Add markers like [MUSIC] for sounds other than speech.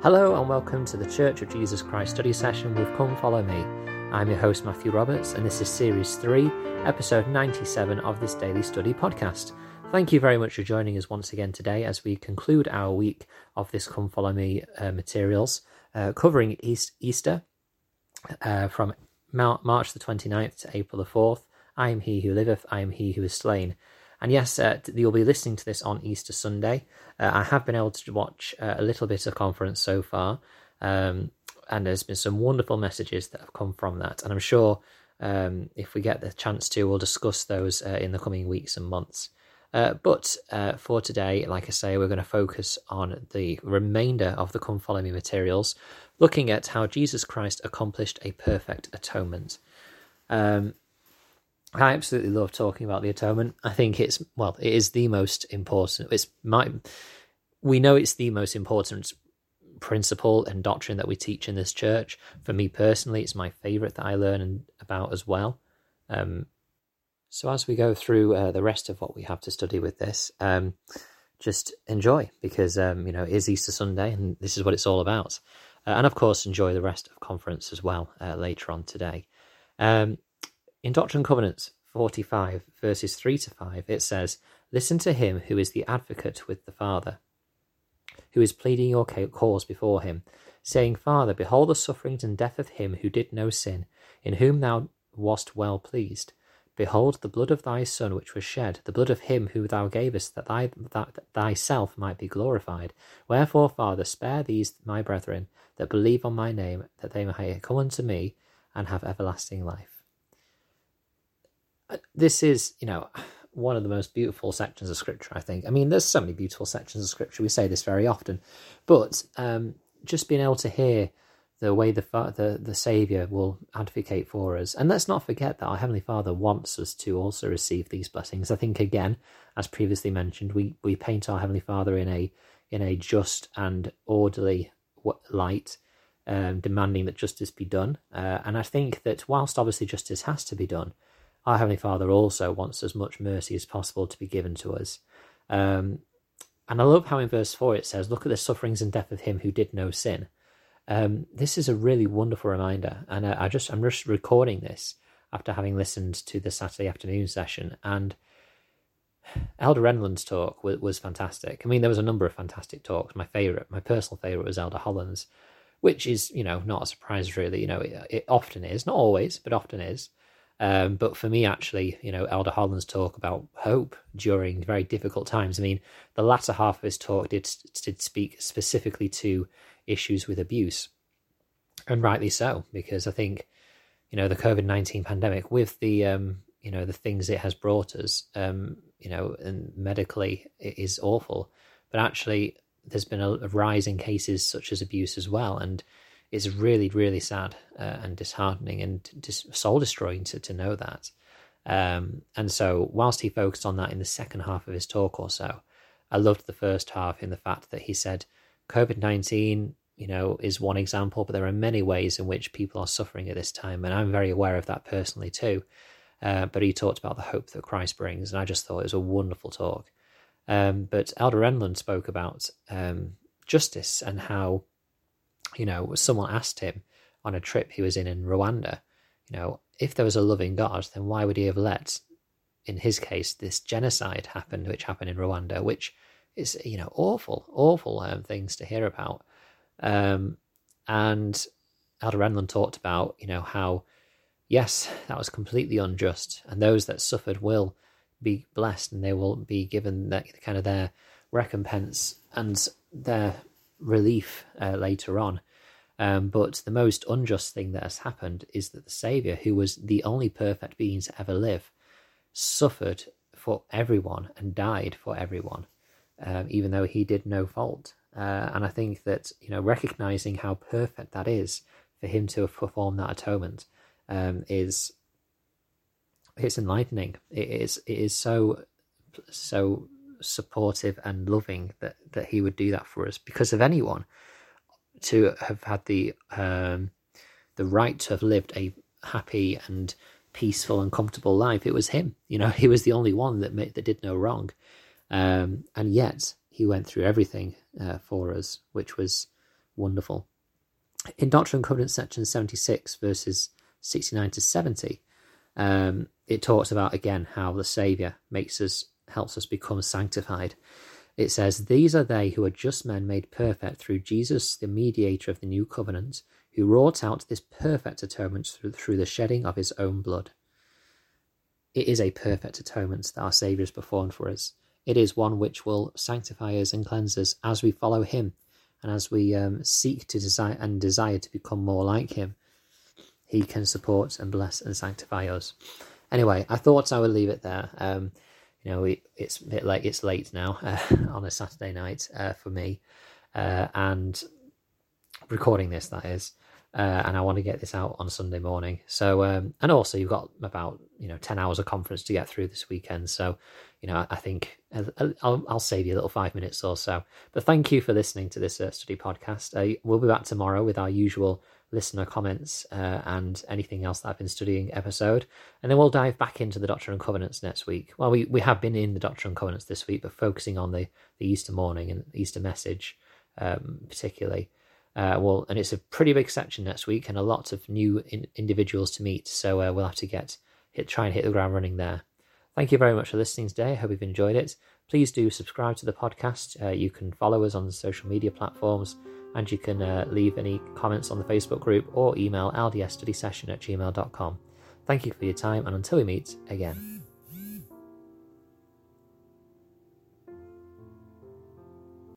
Hello and welcome to the Church of Jesus Christ study session with Come Follow Me. I'm your host Matthew Roberts and this is series 3, episode 97 of this daily study podcast. Thank you very much for joining us once again today as we conclude our week of this Come Follow Me uh, materials uh, covering East, Easter uh, from March the 29th to April the 4th. I am he who liveth, I am he who is slain. And yes, uh, you'll be listening to this on Easter Sunday. Uh, I have been able to watch uh, a little bit of conference so far, um, and there's been some wonderful messages that have come from that. And I'm sure um, if we get the chance to, we'll discuss those uh, in the coming weeks and months. Uh, but uh, for today, like I say, we're going to focus on the remainder of the Come Follow Me materials, looking at how Jesus Christ accomplished a perfect atonement. Um, I absolutely love talking about the atonement. I think it's well, it is the most important. It's my we know it's the most important principle and doctrine that we teach in this church. For me personally, it's my favorite that I learn about as well. Um, so as we go through uh, the rest of what we have to study with this, um, just enjoy because um, you know it is Easter Sunday and this is what it's all about. Uh, and of course, enjoy the rest of conference as well uh, later on today. Um, in Doctrine and Covenants 45, verses 3 to 5, it says, Listen to him who is the advocate with the Father, who is pleading your cause before him, saying, Father, behold the sufferings and death of him who did no sin, in whom thou wast well pleased. Behold the blood of thy Son which was shed, the blood of him who thou gavest, that, thy, that thyself might be glorified. Wherefore, Father, spare these my brethren that believe on my name, that they may come unto me and have everlasting life this is, you know, one of the most beautiful sections of scripture, I think. I mean, there's so many beautiful sections of scripture. We say this very often, but um, just being able to hear the way the, the the Savior will advocate for us, and let's not forget that our Heavenly Father wants us to also receive these blessings. I think again, as previously mentioned, we we paint our Heavenly Father in a in a just and orderly light, um, demanding that justice be done. Uh, and I think that whilst obviously justice has to be done, our Heavenly Father also wants as much mercy as possible to be given to us. Um, and I love how in verse 4 it says, Look at the sufferings and death of him who did no sin. Um, this is a really wonderful reminder. And I, I just, I'm just recording this after having listened to the Saturday afternoon session. And Elder Renlund's talk was, was, fantastic. I mean, there was a number of fantastic talks. My favorite, my personal favorite, was Elder Holland's, which is, you know, not a surprise really. You know, it, it often is, not always, but often is. Um, but for me, actually, you know, Elder Holland's talk about hope during very difficult times. I mean, the latter half of his talk did did speak specifically to issues with abuse, and rightly so, because I think, you know, the COVID nineteen pandemic with the um, you know the things it has brought us, um, you know, and medically it is awful, but actually there's been a, a rise in cases such as abuse as well, and is really, really sad uh, and disheartening and dis- soul destroying to, to know that. Um, and so, whilst he focused on that in the second half of his talk or so, I loved the first half in the fact that he said COVID 19, you know, is one example, but there are many ways in which people are suffering at this time. And I'm very aware of that personally too. Uh, but he talked about the hope that Christ brings, and I just thought it was a wonderful talk. Um, but Elder Renlund spoke about um, justice and how you know, someone asked him on a trip he was in in Rwanda, you know, if there was a loving God, then why would he have let, in his case, this genocide happen, which happened in Rwanda, which is, you know, awful, awful um, things to hear about. Um, and Elder Renlund talked about, you know, how, yes, that was completely unjust, and those that suffered will be blessed and they will be given that kind of their recompense and their relief uh, later on. Um, but the most unjust thing that has happened is that the Saviour, who was the only perfect being to ever live, suffered for everyone and died for everyone, um, even though he did no fault. Uh, and I think that you know recognizing how perfect that is for him to have performed that atonement um, is it's enlightening. It is it is so so supportive and loving that that he would do that for us because of anyone to have had the um, the right to have lived a happy and peaceful and comfortable life. It was him, you know. [LAUGHS] He was the only one that made, that did no wrong, um, and yet he went through everything uh, for us, which was wonderful. In Doctrine and Covenants section 76, verses 69 to 70, um, it talks about again how the Saviour makes us helps us become sanctified. It says, These are they who are just men made perfect through Jesus, the mediator of the new covenant, who wrought out this perfect atonement through, the shedding of his own blood. It is a perfect atonement that our Saviour has performed for us. It is one which will sanctify us and cleanse us as we follow him and as we um, seek to desire and desire to become more like him. He can support and bless and sanctify us. Anyway, I thought I would leave it there. Um, you know, it, it's a bit late. It's late now [LAUGHS] uh, on a Saturday night uh, for me, uh, and recording this that is, uh, and I want to get this out on Sunday morning. So, um, and also you've got about you know ten hours of conference to get through this weekend. So, you know, I, think uh, I'll, I'll, save you a little five minutes or so. But thank you for listening to this uh, study podcast. we'll be back tomorrow with our usual listener comments uh, and anything else that I've been studying episode. And then we'll dive back into the Doctrine and Covenants next week. Well, we, we have been in the Doctrine and Covenants this week, but focusing on the, the Easter morning and Easter message um, particularly. Uh, well, and it's a pretty big section next week and a lot of new in, individuals to meet. So uh, we'll have to get hit try and hit the ground running there. Thank you very much for listening today. I hope you've enjoyed it. Please do subscribe to the podcast. Uh, you can follow us on social media platforms and you can uh, leave any comments on the Facebook group or email ldsstudysession at gmail.com. Thank you for your time, and until we meet again.